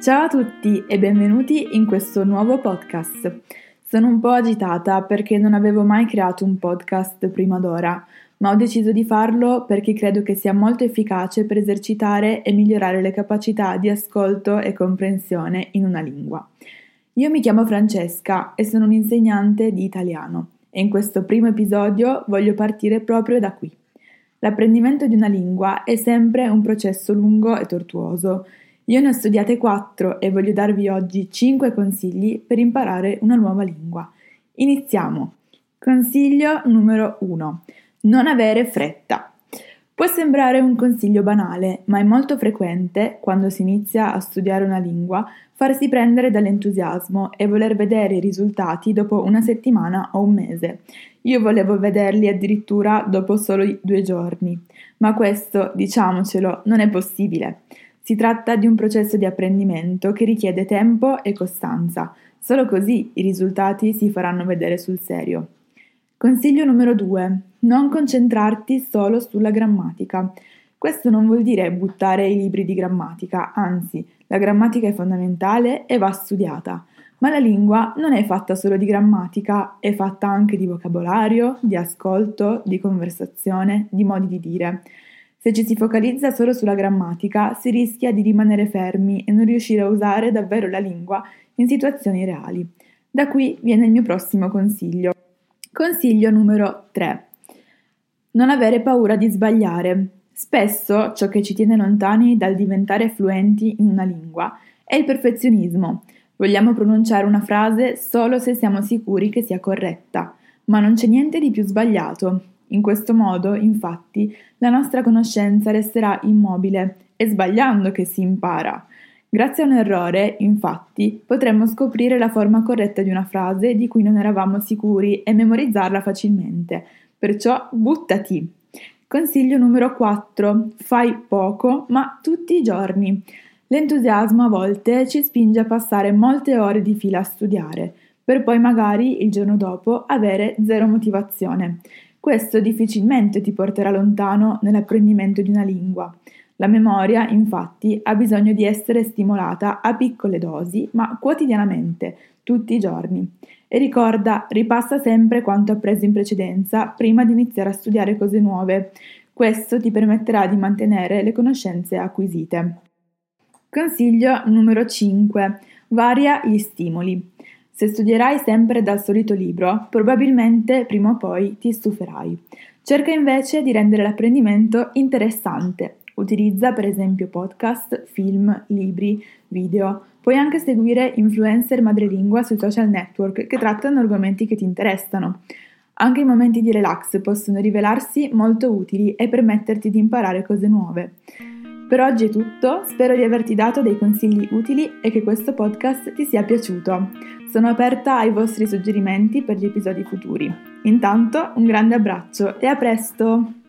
Ciao a tutti e benvenuti in questo nuovo podcast. Sono un po' agitata perché non avevo mai creato un podcast prima d'ora, ma ho deciso di farlo perché credo che sia molto efficace per esercitare e migliorare le capacità di ascolto e comprensione in una lingua. Io mi chiamo Francesca e sono un'insegnante di italiano e in questo primo episodio voglio partire proprio da qui. L'apprendimento di una lingua è sempre un processo lungo e tortuoso io ne ho studiate 4 e voglio darvi oggi 5 consigli per imparare una nuova lingua. Iniziamo. Consiglio numero 1. Non avere fretta. Può sembrare un consiglio banale, ma è molto frequente, quando si inizia a studiare una lingua, farsi prendere dall'entusiasmo e voler vedere i risultati dopo una settimana o un mese. Io volevo vederli addirittura dopo solo due giorni, ma questo, diciamocelo, non è possibile. Si tratta di un processo di apprendimento che richiede tempo e costanza, solo così i risultati si faranno vedere sul serio. Consiglio numero 2. Non concentrarti solo sulla grammatica. Questo non vuol dire buttare i libri di grammatica, anzi, la grammatica è fondamentale e va studiata. Ma la lingua non è fatta solo di grammatica, è fatta anche di vocabolario, di ascolto, di conversazione, di modi di dire. Se ci si focalizza solo sulla grammatica, si rischia di rimanere fermi e non riuscire a usare davvero la lingua in situazioni reali. Da qui viene il mio prossimo consiglio. Consiglio numero 3. Non avere paura di sbagliare. Spesso ciò che ci tiene lontani dal diventare fluenti in una lingua è il perfezionismo. Vogliamo pronunciare una frase solo se siamo sicuri che sia corretta, ma non c'è niente di più sbagliato. In questo modo, infatti, la nostra conoscenza resterà immobile, è sbagliando che si impara. Grazie a un errore, infatti, potremmo scoprire la forma corretta di una frase di cui non eravamo sicuri e memorizzarla facilmente. Perciò buttati. Consiglio numero 4. Fai poco, ma tutti i giorni. L'entusiasmo a volte ci spinge a passare molte ore di fila a studiare, per poi magari il giorno dopo avere zero motivazione. Questo difficilmente ti porterà lontano nell'apprendimento di una lingua. La memoria, infatti, ha bisogno di essere stimolata a piccole dosi, ma quotidianamente, tutti i giorni. E ricorda, ripassa sempre quanto appreso in precedenza prima di iniziare a studiare cose nuove. Questo ti permetterà di mantenere le conoscenze acquisite. Consiglio numero 5. Varia gli stimoli. Se studierai sempre dal solito libro, probabilmente prima o poi ti stuferai. Cerca invece di rendere l'apprendimento interessante. Utilizza per esempio podcast, film, libri, video. Puoi anche seguire influencer madrelingua sui social network che trattano argomenti che ti interessano. Anche i momenti di relax possono rivelarsi molto utili e permetterti di imparare cose nuove. Per oggi è tutto, spero di averti dato dei consigli utili e che questo podcast ti sia piaciuto. Sono aperta ai vostri suggerimenti per gli episodi futuri. Intanto un grande abbraccio e a presto!